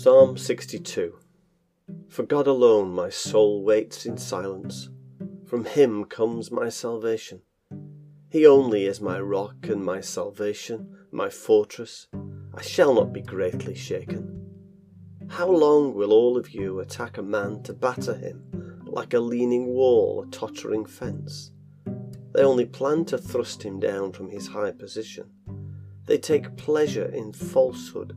Psalm 62 For God alone my soul waits in silence, from Him comes my salvation. He only is my rock and my salvation, my fortress. I shall not be greatly shaken. How long will all of you attack a man to batter him like a leaning wall, a tottering fence? They only plan to thrust him down from his high position. They take pleasure in falsehood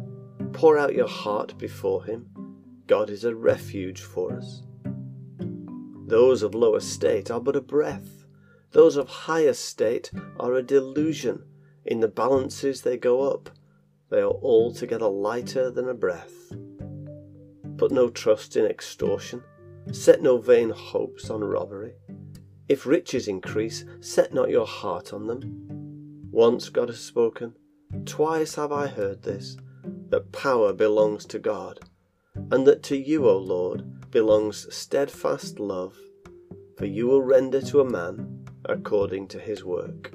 Pour out your heart before Him. God is a refuge for us. Those of low estate are but a breath, those of high estate are a delusion. In the balances they go up, they are altogether lighter than a breath. Put no trust in extortion, set no vain hopes on robbery. If riches increase, set not your heart on them. Once God has spoken, twice have I heard this that power belongs to God, and that to you, O Lord, belongs steadfast love, for you will render to a man according to his work.